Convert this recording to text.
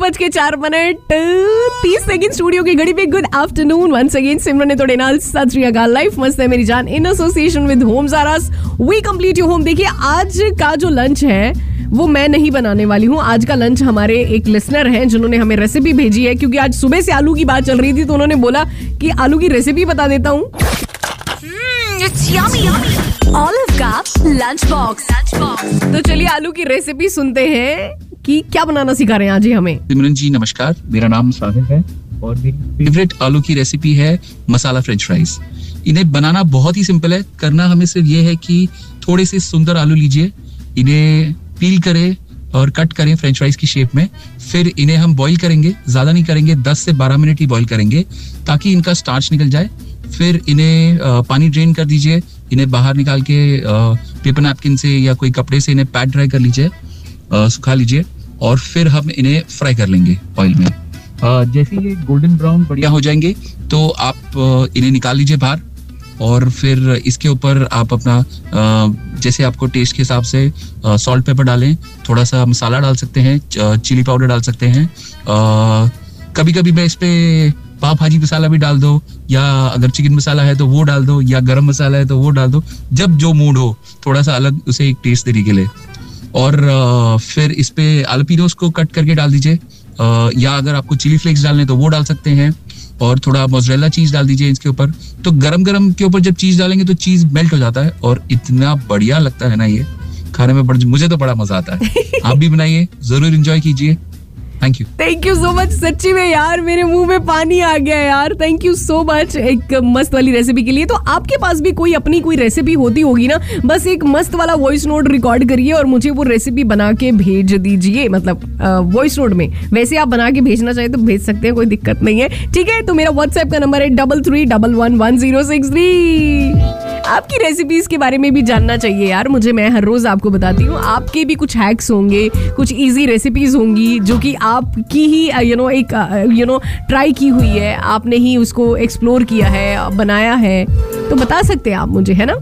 बज के चार मिनट। तीस सेकंड स्टूडियो की घड़ी पे good afternoon once again Simran तोड़े नाल सत लाइफ मस्त है मेरी जान। इन एसोसिएशन विद होम जारास वी कंप्लीट यू होम देखिए आज का जो लंच है वो मैं नहीं बनाने वाली हूँ। आज का लंच हमारे एक लिसनर हैं जिन्होंने हमें रेसिपी भेजी है क्योंकि आज सुबह से आलू की बात चल रही थी तो उन्होंने बोला कि आलू की रेसिपी बता देता हूँ. का box. Lunch box. तो चलिए आलू की रेसिपी सुनते हैं। कि क्या बनाना सिखा रहे हैं आज ये हमें? सिमरन जी, नमस्कार। मेरा नाम साहिल है और मेरी फेवरेट आलू की रेसिपी है मसाला फ्रेंच फ्राइज इन्हें बनाना बहुत ही सिंपल है। करना हमें सिर्फ़ ये है कि थोड़े से सुंदर आलू लीजिए, इन्हें पील करें और कट करें फ्रेंच फ्राइज की शेप में। फिर इन्हें हम बॉईल करेंगे, ज़्यादा नहीं करेंगे 10 से 12 मिनट ही बॉईल करेंगे, ताकि इनका स्टार्च निकल जाए। फिर इन्हें पानी ड्रेन कर दीजिए। इन्हें बाहर निकाल के पेपर नैपकिन से या कोई कपड़े से इन्हें पैड ड्राई कर लीजिए। सुखा लीजिए और फिर हम इन्हें फ्राई कर लेंगे ऑयल में। जैसे ये गोल्डन ब्राउन बढ़िया हो जाएँगे तो आप इन्हें निकाल लीजिए बाहर और फिर इसके ऊपर आप अपना जैसे आपको टेस्ट के हिसाब से सॉल्ट पेपर डालें थोड़ा सा मसाला डाल सकते हैं चिली पाउडर डाल सकते हैं। कभी कभी मैं इस पर पाव भाजी मसाला भी डाल दो, या अगर चिकन मसाला है तो वो डाल दो, या गरम मसाला है तो वो डाल दो, जब जो मूड हो थोड़ा सा अलग उसे एक टेस्ट देने के लिए। और फिर इस पे आलपीनोस को कट करके डाल दीजिए। या अगर आपको चिली फ्लेक्स डालने तो वो डाल सकते हैं और थोड़ा मोजरेला चीज़ डाल दीजिए इसके ऊपर। तो गरम गरम के ऊपर जब चीज़ डालेंगे तो चीज़ मेल्ट हो जाता है और इतना बढ़िया लगता है ना ये। खाने में मुझे तो बड़ा मज़ा आता है। आप भी बनाइए ज़रूर इंजॉय कीजिए। Thank you thank you so much सच्ची में यार, मेरे मुँह में पानी आ गया यार। थैंक यू सो मच एक मस्त वाली रेसिपी के लिए। तो आपके पास भी कोई अपनी कोई रेसिपी होती होगी ना, बस एक मस्त वाला वॉइस नोट रिकॉर्ड करिए और मुझे वो रेसिपी बना के भेज दीजिए। मतलब वॉइस नोट में। वैसे आप बना के भेजना चाहे तो भेज सकते हैं, कोई दिक्कत नहीं है। ठीक है तो मेरा व्हाट्सएप का नंबर है double three double one one zero six three आपकी रेसिपीज़ के बारे में भी जानना चाहिए यार, मुझे मैं हर रोज आपको बताती हूँ। आपके भी कुछ हैक्स होंगे, कुछ इजी रेसिपीज़ होंगी, जो कि आपकी ही यू नो एक यू नो ट्राई की हुई है। आपने ही उसको एक्सप्लोर किया है, बनाया है। तो बता सकते हैं आप मुझे, है ना?